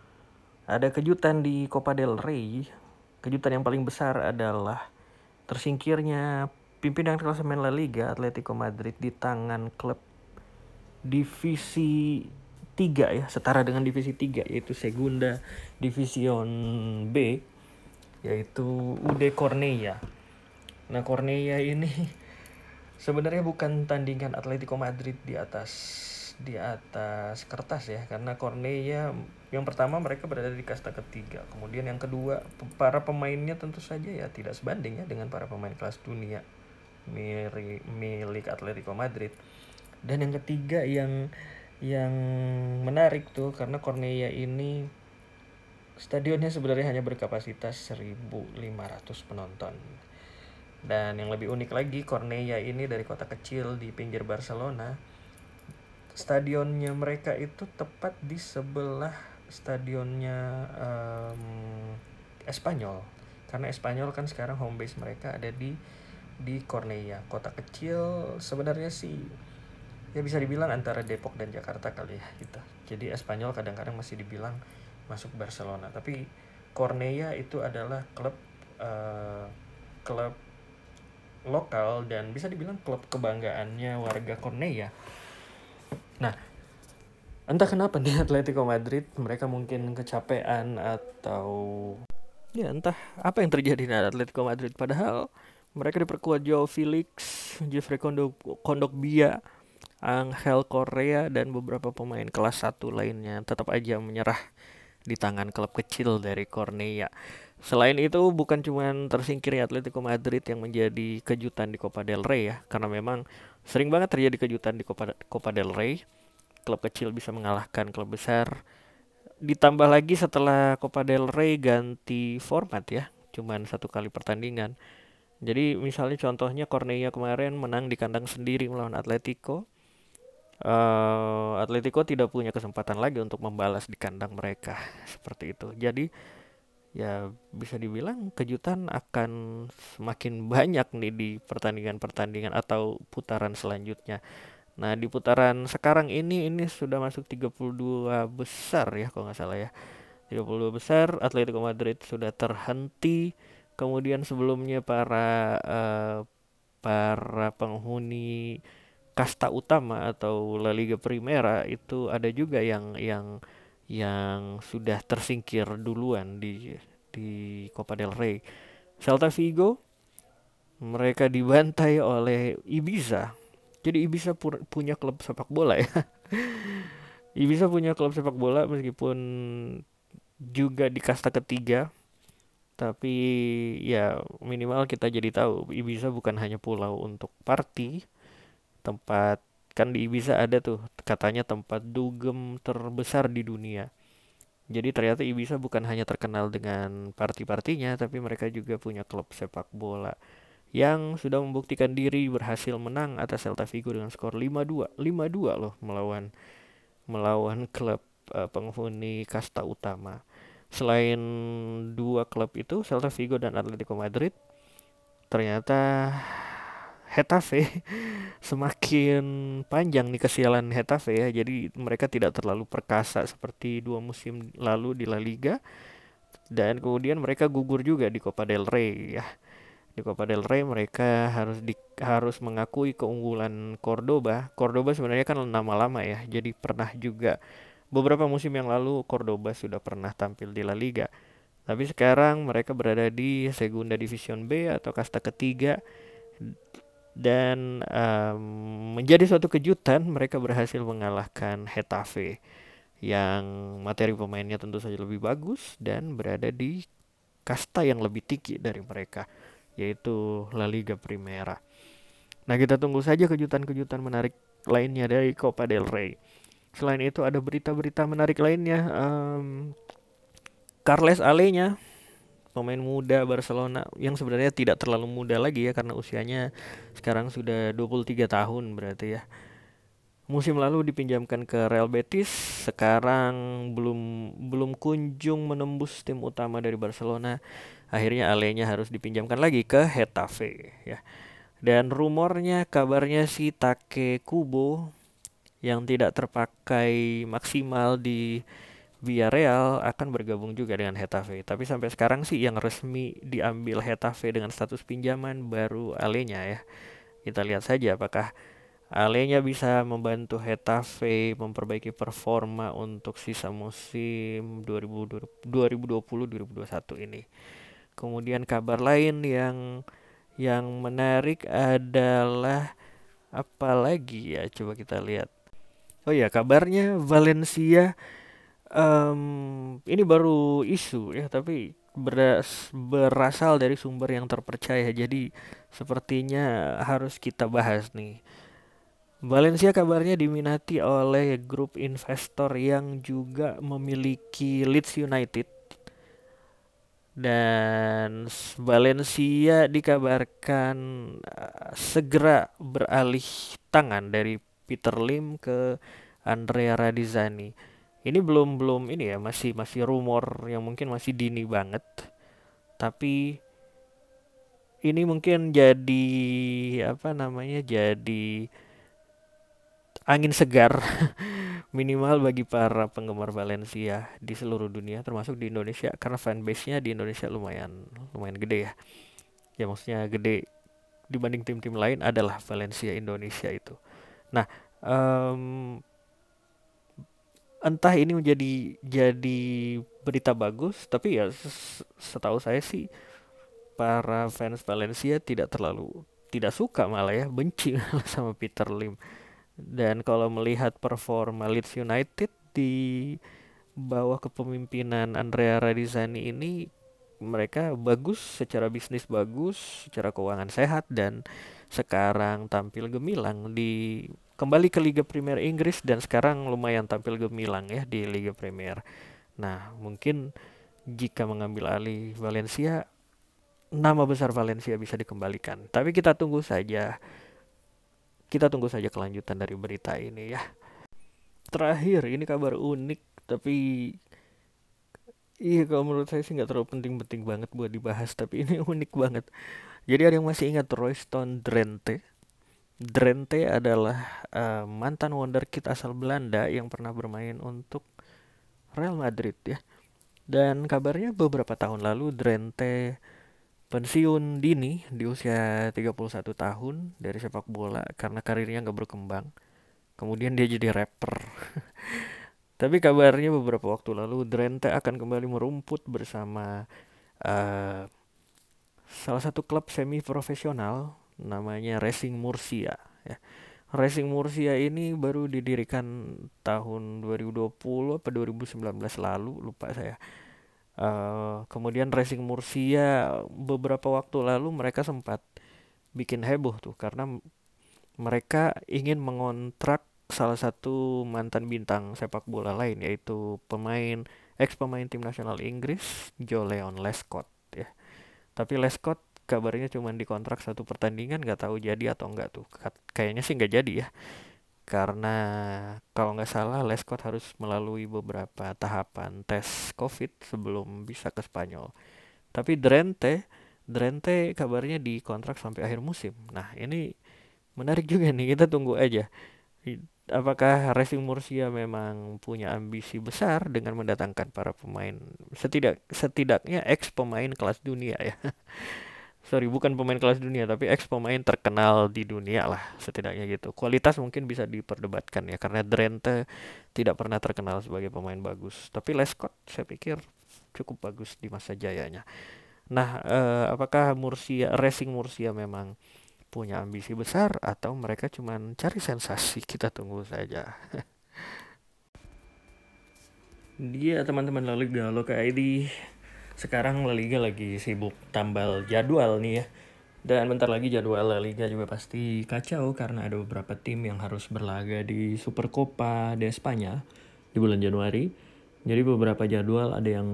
ada kejutan di Copa del Rey. Kejutan yang paling besar adalah tersingkirnya pimpinan klasemen La Liga Atletico Madrid di tangan klub divisi 3 ya, setara dengan divisi 3 yaitu Segunda Division B yaitu UD Cornea. Nah, Cornea ini sebenarnya bukan tandingan Atletico Madrid di atas di atas kertas ya karena Cornea yang pertama mereka berada di kasta ketiga. Kemudian yang kedua para pemainnya tentu saja ya tidak sebanding ya dengan para pemain kelas dunia. Milik, Atletico Madrid. Dan yang ketiga yang yang menarik tuh karena Cornea ini stadionnya sebenarnya hanya berkapasitas 1500 penonton. Dan yang lebih unik lagi Cornea ini dari kota kecil di pinggir Barcelona stadionnya mereka itu tepat di sebelah stadionnya um, Espanyol. Karena Espanyol kan sekarang home base mereka ada di di Cornea kota kecil sebenarnya sih ya bisa dibilang antara Depok dan Jakarta kali ya gitu. Jadi Espanyol kadang-kadang masih dibilang masuk Barcelona. Tapi Cornea itu adalah klub uh, klub lokal dan bisa dibilang klub kebanggaannya warga Cornea Nah, entah kenapa nih Atletico Madrid mereka mungkin kecapean atau ya entah apa yang terjadi di Atletico Madrid padahal mereka diperkuat Joe Felix, Jeffrey Kondok, Kondok Bia, Angel Korea dan beberapa pemain kelas satu lainnya tetap aja menyerah di tangan klub kecil dari Cornea. Selain itu bukan cuma tersingkirnya Atletico Madrid yang menjadi kejutan di Copa del Rey ya, karena memang Sering banget terjadi kejutan di Copa, Copa del Rey. Klub kecil bisa mengalahkan klub besar. Ditambah lagi setelah Copa del Rey ganti format ya, cuman satu kali pertandingan. Jadi misalnya contohnya Cornea kemarin menang di kandang sendiri melawan Atletico. Uh, Atletico tidak punya kesempatan lagi untuk membalas di kandang mereka seperti itu. Jadi ya bisa dibilang kejutan akan semakin banyak nih di pertandingan-pertandingan atau putaran selanjutnya. Nah, di putaran sekarang ini ini sudah masuk 32 besar ya kalau nggak salah ya. 32 besar Atletico Madrid sudah terhenti. Kemudian sebelumnya para uh, para penghuni kasta utama atau La Liga Primera itu ada juga yang yang yang sudah tersingkir duluan di di Copa del Rey. Celta Vigo mereka dibantai oleh Ibiza. Jadi Ibiza pu punya klub sepak bola ya. Ibiza punya klub sepak bola meskipun juga di kasta ketiga. Tapi ya minimal kita jadi tahu Ibiza bukan hanya pulau untuk party, tempat kan di Ibiza ada tuh katanya tempat dugem terbesar di dunia. Jadi ternyata Ibiza bukan hanya terkenal dengan party-partinya, tapi mereka juga punya klub sepak bola yang sudah membuktikan diri berhasil menang atas Celta Vigo dengan skor 5-2. 5-2 loh melawan melawan klub uh, penghuni kasta utama. Selain dua klub itu, Celta Vigo dan Atletico Madrid, ternyata Hetafe semakin panjang nih kesialan Hetafe ya. Jadi mereka tidak terlalu perkasa seperti dua musim lalu di La Liga. Dan kemudian mereka gugur juga di Copa del Rey ya. Di Copa del Rey mereka harus di, harus mengakui keunggulan Cordoba. Cordoba sebenarnya kan nama lama ya. Jadi pernah juga beberapa musim yang lalu Cordoba sudah pernah tampil di La Liga. Tapi sekarang mereka berada di Segunda Division B atau kasta ketiga dan um, menjadi suatu kejutan mereka berhasil mengalahkan Hetafe yang materi pemainnya tentu saja lebih bagus dan berada di kasta yang lebih tinggi dari mereka yaitu La Liga Primera. Nah kita tunggu saja kejutan-kejutan menarik lainnya dari Copa del Rey. Selain itu ada berita-berita menarik lainnya. Um, Carles Alenya pemain muda Barcelona yang sebenarnya tidak terlalu muda lagi ya karena usianya sekarang sudah 23 tahun berarti ya. Musim lalu dipinjamkan ke Real Betis, sekarang belum belum kunjung menembus tim utama dari Barcelona. Akhirnya Alenya harus dipinjamkan lagi ke Hetafe ya. Dan rumornya kabarnya si Take Kubo yang tidak terpakai maksimal di Villarreal akan bergabung juga dengan Hetafe. Tapi sampai sekarang sih yang resmi diambil Hetafe dengan status pinjaman baru Alenya ya. Kita lihat saja apakah Alenya bisa membantu Hetafe memperbaiki performa untuk sisa musim 2020-2021 ini. Kemudian kabar lain yang yang menarik adalah apa lagi ya? Coba kita lihat. Oh ya, kabarnya Valencia um, ini baru isu ya tapi beras, berasal dari sumber yang terpercaya. Jadi sepertinya harus kita bahas nih. Valencia kabarnya diminati oleh grup investor yang juga memiliki Leeds United. Dan Valencia dikabarkan uh, segera beralih tangan dari Peter Lim ke Andrea Radizani ini belum belum ini ya masih masih rumor yang mungkin masih dini banget. Tapi ini mungkin jadi apa namanya jadi angin segar minimal bagi para penggemar Valencia di seluruh dunia termasuk di Indonesia karena fanbase-nya di Indonesia lumayan lumayan gede ya. Ya maksudnya gede dibanding tim-tim lain adalah Valencia Indonesia itu. Nah um, entah ini menjadi jadi berita bagus tapi ya setahu saya sih para fans Valencia tidak terlalu tidak suka malah ya benci sama Peter Lim. Dan kalau melihat performa Leeds United di bawah kepemimpinan Andrea Radizani ini mereka bagus secara bisnis bagus secara keuangan sehat dan sekarang tampil gemilang di kembali ke Liga Premier Inggris dan sekarang lumayan tampil gemilang ya di Liga Premier. Nah, mungkin jika mengambil alih Valencia, nama besar Valencia bisa dikembalikan. Tapi kita tunggu saja. Kita tunggu saja kelanjutan dari berita ini ya. Terakhir, ini kabar unik tapi Iya kalau menurut saya sih nggak terlalu penting-penting banget buat dibahas tapi ini unik banget. Jadi ada yang masih ingat Royston Drenthe Drenthe adalah uh, mantan wonderkid asal Belanda yang pernah bermain untuk Real Madrid ya. Dan kabarnya beberapa tahun lalu Drenthe pensiun dini di usia 31 tahun dari sepak bola karena karirnya nggak berkembang. Kemudian dia jadi rapper. Tapi kabarnya beberapa waktu lalu Drenthe akan kembali merumput bersama uh, salah satu klub semi profesional namanya Racing Murcia ya. Racing Murcia ini baru didirikan tahun 2020 apa 2019 lalu lupa saya. Uh, kemudian Racing Murcia beberapa waktu lalu mereka sempat bikin heboh tuh karena mereka ingin mengontrak salah satu mantan bintang sepak bola lain yaitu pemain ex pemain tim nasional Inggris Joe Leon Lescott ya. Tapi Lescott kabarnya cuma dikontrak satu pertandingan nggak tahu jadi atau enggak tuh. Kayaknya sih nggak jadi ya. Karena kalau nggak salah Lescott harus melalui beberapa tahapan tes COVID sebelum bisa ke Spanyol. Tapi Drente Drente kabarnya dikontrak sampai akhir musim. Nah ini menarik juga nih kita tunggu aja. Apakah Racing Murcia memang punya ambisi besar dengan mendatangkan para pemain setidak setidaknya ex pemain kelas dunia ya sorry bukan pemain kelas dunia tapi ex pemain terkenal di dunia lah setidaknya gitu. Kualitas mungkin bisa diperdebatkan ya karena Drenthe tidak pernah terkenal sebagai pemain bagus. Tapi Lescott saya pikir cukup bagus di masa jayanya. Nah eh, apakah Murcia Racing Murcia memang punya ambisi besar atau mereka cuma cari sensasi? Kita tunggu saja. Dia teman-teman lalu galau ke ID sekarang La Liga lagi sibuk tambal jadwal nih ya. Dan bentar lagi jadwal La Liga juga pasti kacau karena ada beberapa tim yang harus berlaga di Supercopa de España di bulan Januari. Jadi beberapa jadwal ada yang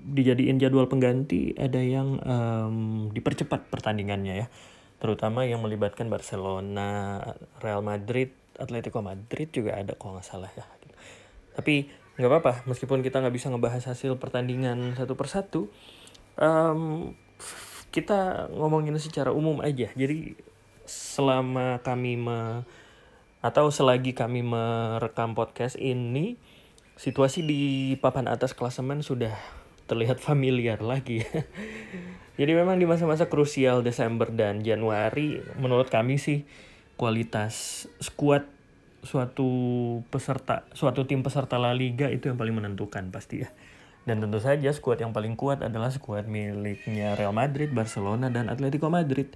dijadiin jadwal pengganti, ada yang um, dipercepat pertandingannya ya. Terutama yang melibatkan Barcelona, Real Madrid, Atletico Madrid juga ada kalau nggak salah ya. Tapi nggak apa-apa, meskipun kita nggak bisa ngebahas hasil pertandingan satu persatu, um, kita ngomongin secara umum aja. Jadi selama kami me atau selagi kami merekam podcast ini situasi di papan atas klasemen sudah terlihat familiar lagi. Jadi memang di masa-masa krusial Desember dan Januari menurut kami sih kualitas skuad suatu peserta suatu tim peserta La Liga itu yang paling menentukan pasti ya. Dan tentu saja skuad yang paling kuat adalah skuad miliknya Real Madrid, Barcelona dan Atletico Madrid.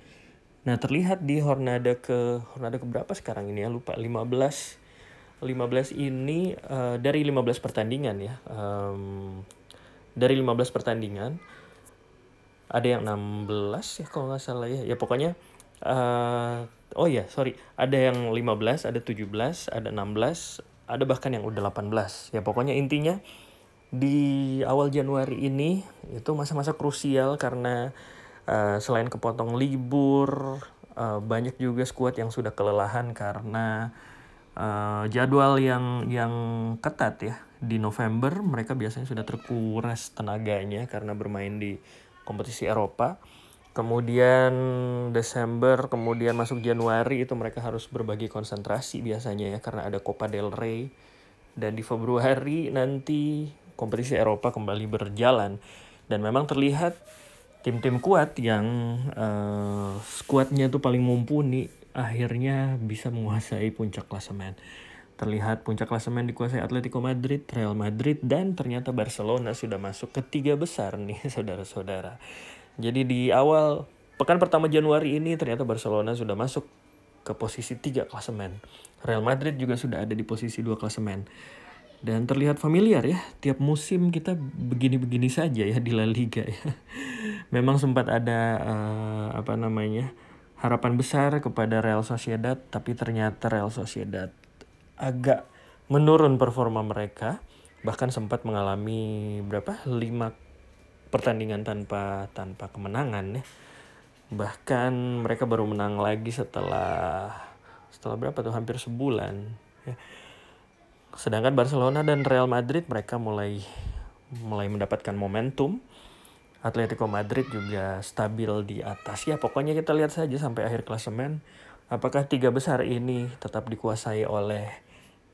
Nah, terlihat di Hornada ke Hornada ke berapa sekarang ini ya? Lupa 15 15 ini uh, dari 15 pertandingan ya. Um, dari 15 pertandingan ada yang 16 ya kalau nggak salah ya. Ya pokoknya uh, oh ya, sorry. Ada yang 15, ada 17, ada 16, ada bahkan yang udah 18. Ya pokoknya intinya di awal Januari ini itu masa-masa krusial karena Uh, selain kepotong libur, uh, banyak juga skuad yang sudah kelelahan karena uh, jadwal yang yang ketat ya. Di November mereka biasanya sudah terkuras tenaganya karena bermain di kompetisi Eropa. Kemudian Desember, kemudian masuk Januari itu mereka harus berbagi konsentrasi biasanya ya karena ada Copa del Rey. Dan di Februari nanti kompetisi Eropa kembali berjalan. Dan memang terlihat tim-tim kuat yang uh, skuadnya tuh paling mumpuni akhirnya bisa menguasai puncak klasemen. Terlihat puncak klasemen dikuasai Atletico Madrid, Real Madrid, dan ternyata Barcelona sudah masuk ke tiga besar nih saudara-saudara. Jadi di awal pekan pertama Januari ini ternyata Barcelona sudah masuk ke posisi tiga klasemen. Real Madrid juga sudah ada di posisi dua klasemen. Dan terlihat familiar ya tiap musim kita begini-begini saja ya di La Liga ya. Memang sempat ada uh, apa namanya harapan besar kepada Real Sociedad tapi ternyata Real Sociedad agak menurun performa mereka. Bahkan sempat mengalami berapa? Lima pertandingan tanpa tanpa kemenangan ya bahkan mereka baru menang lagi setelah setelah berapa tuh hampir sebulan ya Sedangkan Barcelona dan Real Madrid mereka mulai mulai mendapatkan momentum. Atletico Madrid juga stabil di atas. Ya pokoknya kita lihat saja sampai akhir klasemen apakah tiga besar ini tetap dikuasai oleh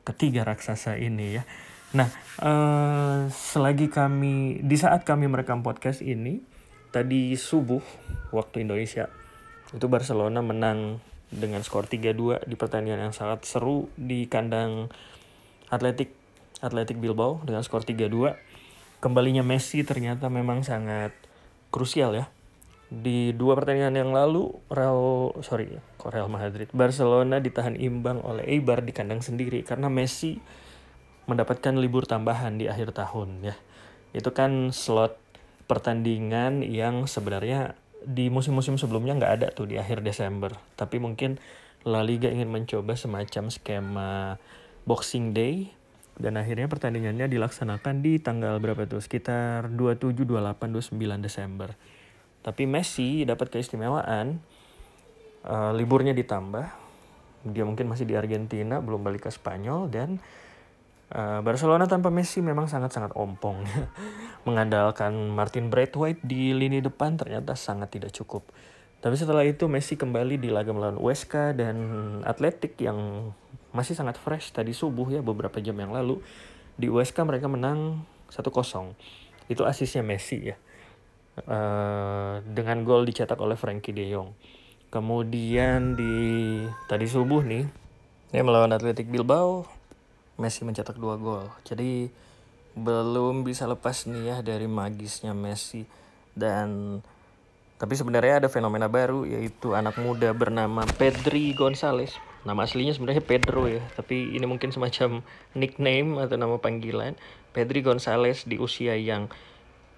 ketiga raksasa ini ya. Nah, uh, selagi kami di saat kami merekam podcast ini tadi subuh waktu Indonesia itu Barcelona menang dengan skor 3-2 di pertandingan yang sangat seru di kandang Atletik Atletik Bilbao dengan skor 3-2. Kembalinya Messi ternyata memang sangat krusial ya. Di dua pertandingan yang lalu Real sorry Real Madrid Barcelona ditahan imbang oleh Eibar di kandang sendiri karena Messi mendapatkan libur tambahan di akhir tahun ya. Itu kan slot pertandingan yang sebenarnya di musim-musim sebelumnya nggak ada tuh di akhir Desember. Tapi mungkin La Liga ingin mencoba semacam skema Boxing Day dan akhirnya pertandingannya dilaksanakan di tanggal berapa tuh sekitar 27 28 29 Desember. Tapi Messi dapat keistimewaan uh, liburnya ditambah. Dia mungkin masih di Argentina, belum balik ke Spanyol dan Barcelona tanpa Messi memang sangat-sangat ompong. Mengandalkan Martin Braithwaite di lini depan ternyata sangat tidak cukup. Tapi setelah itu Messi kembali di laga melawan Huesca dan Atletik yang masih sangat fresh tadi subuh ya beberapa jam yang lalu di USK mereka menang 1-0 itu asisnya Messi ya uh, dengan gol dicetak oleh Frankie De Jong kemudian di tadi subuh nih ya melawan Atletic Bilbao Messi mencetak dua gol. Jadi belum bisa lepas nih ya dari magisnya Messi. Dan tapi sebenarnya ada fenomena baru yaitu anak muda bernama Pedri Gonzalez. Nama aslinya sebenarnya Pedro ya tapi ini mungkin semacam nickname atau nama panggilan. Pedri Gonzalez di usia yang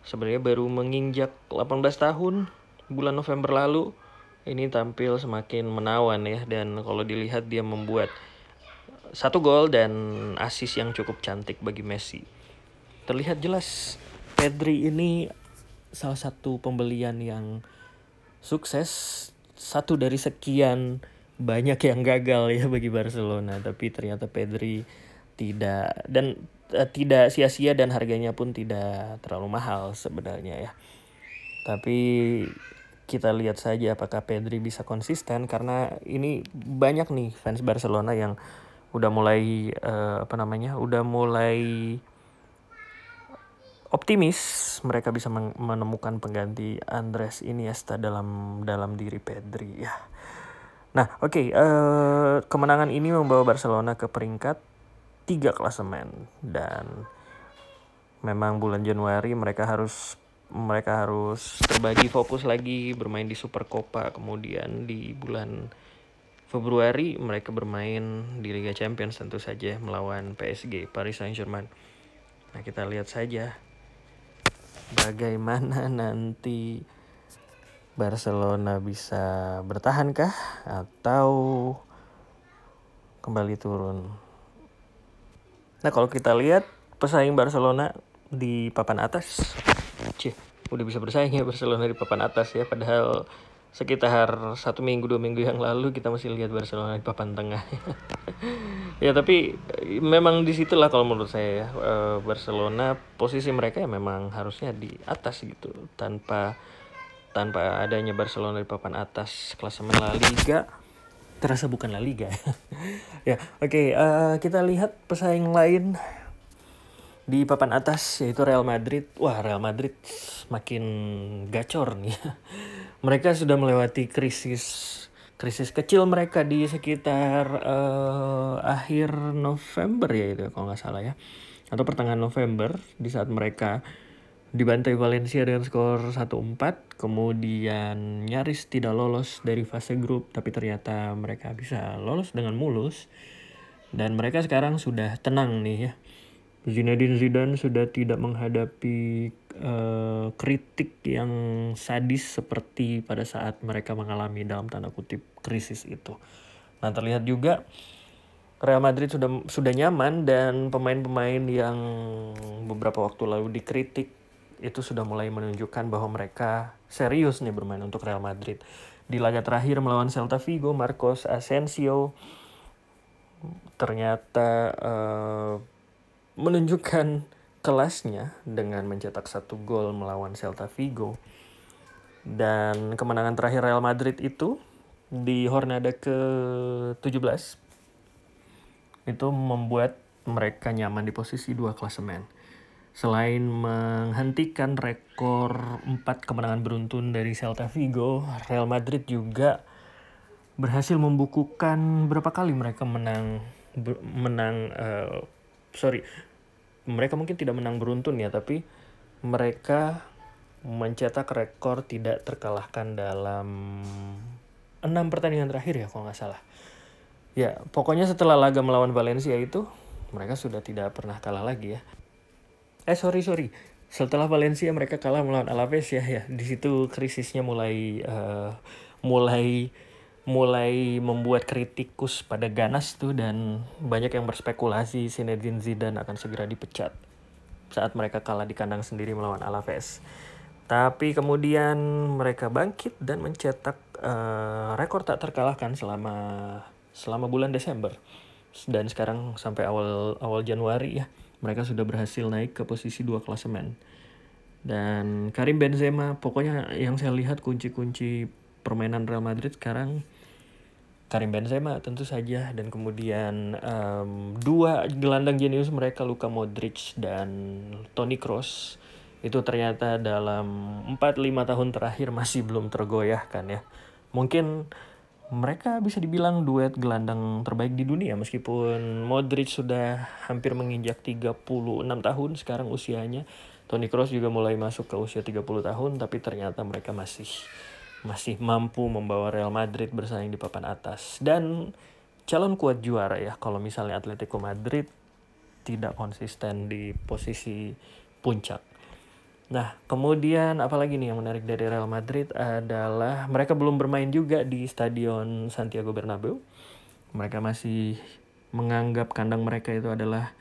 sebenarnya baru menginjak 18 tahun bulan November lalu. Ini tampil semakin menawan ya dan kalau dilihat dia membuat satu gol dan asis yang cukup cantik bagi Messi. Terlihat jelas Pedri ini salah satu pembelian yang sukses. Satu dari sekian banyak yang gagal ya bagi Barcelona tapi ternyata Pedri tidak dan uh, tidak sia-sia dan harganya pun tidak terlalu mahal sebenarnya ya. Tapi kita lihat saja apakah Pedri bisa konsisten karena ini banyak nih fans Barcelona yang udah mulai uh, apa namanya udah mulai optimis mereka bisa menemukan pengganti Andres Iniesta dalam dalam diri Pedri ya. Nah, oke, okay, uh, eh, kemenangan ini membawa Barcelona ke peringkat tiga klasemen dan memang bulan Januari mereka harus mereka harus terbagi fokus lagi bermain di Super Copa kemudian di bulan Februari mereka bermain di Liga Champions tentu saja melawan PSG Paris Saint-Germain. Nah, kita lihat saja bagaimana nanti Barcelona bisa bertahankah atau kembali turun. Nah kalau kita lihat pesaing Barcelona di papan atas, cih, udah bisa bersaing ya Barcelona di papan atas ya. Padahal sekitar satu minggu dua minggu yang lalu kita masih lihat Barcelona di papan tengah. Ya tapi memang di situlah kalau menurut saya ya eh, Barcelona posisi mereka ya memang harusnya di atas gitu. Tanpa tanpa adanya Barcelona di papan atas klasemen La Liga terasa bukan La Liga. Ya oke okay, uh, eh, kita lihat pesaing lain di papan atas yaitu Real Madrid. Wah Real Madrid makin gacor nih mereka sudah melewati krisis krisis kecil mereka di sekitar uh, akhir November ya itu kalau nggak salah ya. Atau pertengahan November di saat mereka dibantai Valencia dengan skor 1-4 kemudian nyaris tidak lolos dari fase grup tapi ternyata mereka bisa lolos dengan mulus. Dan mereka sekarang sudah tenang nih ya Zinedine Zidane sudah tidak menghadapi uh, kritik yang sadis seperti pada saat mereka mengalami dalam tanda kutip krisis itu. Nah terlihat juga Real Madrid sudah sudah nyaman dan pemain-pemain yang beberapa waktu lalu dikritik itu sudah mulai menunjukkan bahwa mereka serius nih bermain untuk Real Madrid. Di laga terakhir melawan Celta Vigo, Marcos Asensio ternyata uh, menunjukkan kelasnya dengan mencetak satu gol melawan Celta Vigo. Dan kemenangan terakhir Real Madrid itu di Hornada ke-17 itu membuat mereka nyaman di posisi dua klasemen. Selain menghentikan rekor 4 kemenangan beruntun dari Celta Vigo, Real Madrid juga berhasil membukukan berapa kali mereka menang menang uh, sorry mereka mungkin tidak menang beruntun ya tapi mereka mencetak rekor tidak terkalahkan dalam enam pertandingan terakhir ya kalau nggak salah. Ya pokoknya setelah laga melawan Valencia itu mereka sudah tidak pernah kalah lagi ya. Eh sorry sorry. Setelah Valencia mereka kalah melawan Alaves ya ya. Di situ krisisnya mulai uh, mulai mulai membuat kritikus pada ganas tuh dan banyak yang berspekulasi Zinedine Zidane akan segera dipecat saat mereka kalah di kandang sendiri melawan Alaves. Tapi kemudian mereka bangkit dan mencetak uh, rekor tak terkalahkan selama selama bulan Desember dan sekarang sampai awal awal Januari ya mereka sudah berhasil naik ke posisi dua klasemen. Dan Karim Benzema pokoknya yang saya lihat kunci-kunci permainan Real Madrid sekarang Karim Benzema tentu saja dan kemudian um, dua gelandang jenius mereka Luka Modric dan Toni Kroos itu ternyata dalam 4-5 tahun terakhir masih belum tergoyahkan ya. Mungkin mereka bisa dibilang duet gelandang terbaik di dunia meskipun Modric sudah hampir menginjak 36 tahun sekarang usianya. Toni Kroos juga mulai masuk ke usia 30 tahun tapi ternyata mereka masih masih mampu membawa Real Madrid bersaing di papan atas dan calon kuat juara ya kalau misalnya Atletico Madrid tidak konsisten di posisi puncak. Nah, kemudian apalagi nih yang menarik dari Real Madrid adalah mereka belum bermain juga di Stadion Santiago Bernabeu. Mereka masih menganggap kandang mereka itu adalah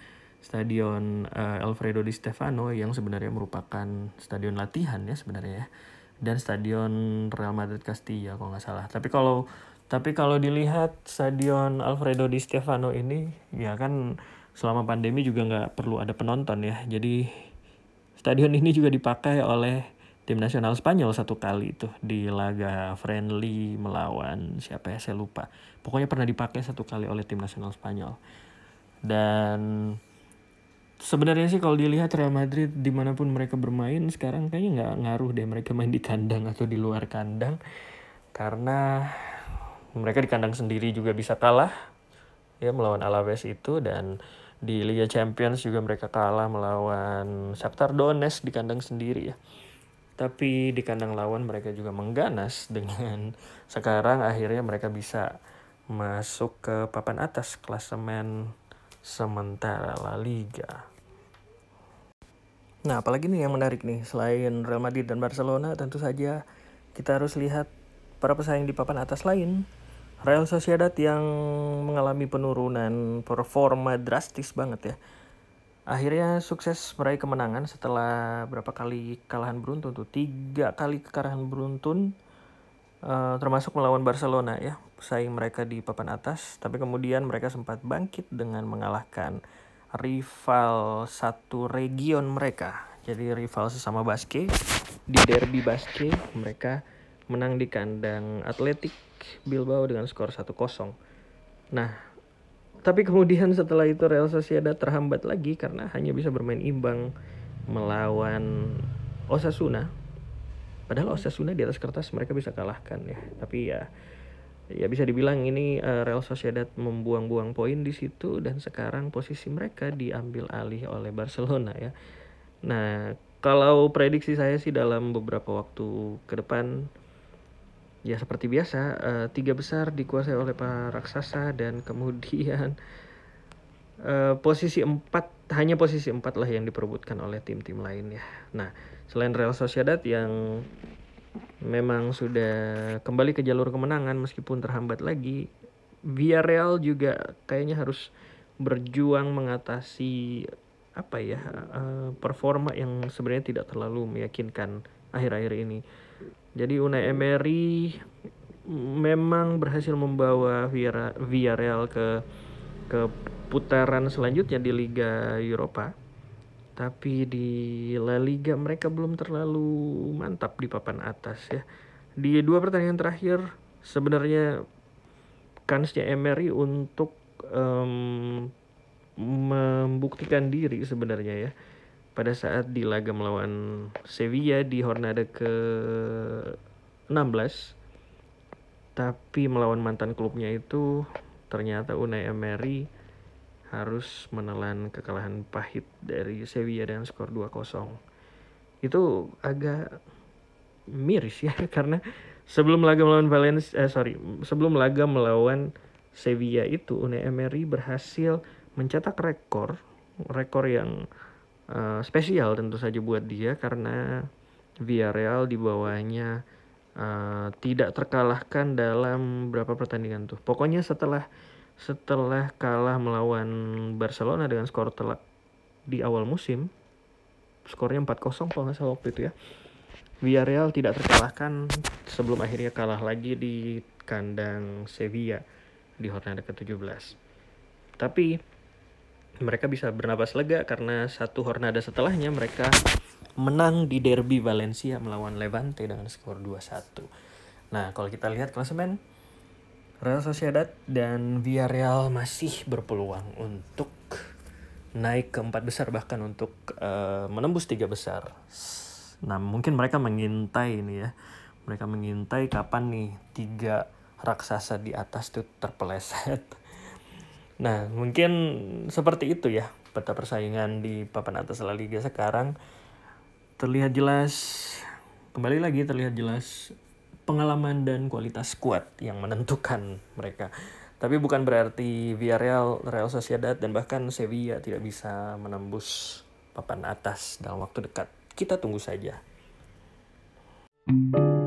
Stadion uh, Alfredo Di Stefano yang sebenarnya merupakan stadion latihan ya sebenarnya ya. Dan Stadion Real Madrid Castilla kalau nggak salah. Tapi kalau tapi kalau dilihat Stadion Alfredo Di Stefano ini ya kan selama pandemi juga nggak perlu ada penonton ya. Jadi stadion ini juga dipakai oleh tim nasional Spanyol satu kali itu di laga friendly melawan siapa ya saya lupa. Pokoknya pernah dipakai satu kali oleh tim nasional Spanyol. Dan sebenarnya sih kalau dilihat Real Madrid di mana pun mereka bermain sekarang kayaknya nggak ngaruh deh mereka main di kandang atau di luar kandang. Karena mereka di kandang sendiri juga bisa kalah ya melawan Alaves itu. Dan di Liga Champions juga mereka kalah melawan Shakhtar Donetsk di kandang sendiri ya. Tapi di kandang lawan mereka juga mengganas dengan sekarang akhirnya mereka bisa masuk ke papan atas klasemen sementara La Liga. Nah, apalagi nih yang menarik nih, selain Real Madrid dan Barcelona, tentu saja kita harus lihat para pesaing di papan atas lain. Real Sociedad yang mengalami penurunan performa drastis banget ya. Akhirnya sukses meraih kemenangan setelah berapa kali kalahan beruntun tuh, tiga kali kekalahan beruntun, uh, termasuk melawan Barcelona ya, pesaing mereka di papan atas. Tapi kemudian mereka sempat bangkit dengan mengalahkan rival satu region mereka. Jadi rival sesama Basque di derby Basque mereka menang di kandang Atletik Bilbao dengan skor 1-0. Nah, tapi kemudian setelah itu Real Sociedad terhambat lagi karena hanya bisa bermain imbang melawan Osasuna. Padahal Osasuna di atas kertas mereka bisa kalahkan ya. Tapi ya ya bisa dibilang ini uh, Real Sociedad membuang-buang poin di situ dan sekarang posisi mereka diambil alih oleh Barcelona ya. Nah, kalau prediksi saya sih dalam beberapa waktu ke depan ya seperti biasa uh, tiga besar dikuasai oleh para raksasa dan kemudian uh, posisi empat hanya posisi empat lah yang diperebutkan oleh tim-tim lain ya. Nah, selain Real Sociedad yang memang sudah kembali ke jalur kemenangan meskipun terhambat lagi. Villarreal juga kayaknya harus berjuang mengatasi apa ya uh, performa yang sebenarnya tidak terlalu meyakinkan akhir-akhir ini. Jadi Unai Emery memang berhasil membawa Villarreal ke ke putaran selanjutnya di Liga Eropa tapi di La Liga mereka belum terlalu mantap di papan atas ya. Di dua pertandingan terakhir sebenarnya kansnya Emery untuk um, membuktikan diri sebenarnya ya pada saat di laga melawan Sevilla di Hornada ke 16 tapi melawan mantan klubnya itu ternyata Unai Emery harus menelan kekalahan pahit dari Sevilla dengan skor 2-0. Itu agak miris ya karena sebelum laga melawan Valencia eh, sorry sebelum laga melawan Sevilla itu Unai Emery berhasil mencetak rekor rekor yang uh, spesial tentu saja buat dia karena Villarreal di bawahnya uh, tidak terkalahkan dalam berapa pertandingan tuh pokoknya setelah setelah kalah melawan Barcelona dengan skor telak di awal musim skornya 4-0 kalau nggak salah waktu itu ya. Villarreal tidak terkalahkan sebelum akhirnya kalah lagi di kandang Sevilla di Hornada ke-17 tapi mereka bisa bernapas lega karena satu Hornada setelahnya mereka menang di derby Valencia melawan Levante dengan skor 2-1 nah kalau kita lihat klasemen Real Sociedad dan Villarreal masih berpeluang untuk naik ke empat besar bahkan untuk uh, menembus tiga besar. Nah mungkin mereka mengintai ini ya, mereka mengintai kapan nih tiga raksasa di atas tuh terpeleset. Nah mungkin seperti itu ya peta persaingan di papan atas La Liga sekarang terlihat jelas kembali lagi terlihat jelas pengalaman dan kualitas squad yang menentukan mereka. Tapi bukan berarti Villarreal, Real Sociedad dan bahkan Sevilla tidak bisa menembus papan atas dalam waktu dekat. Kita tunggu saja. thank you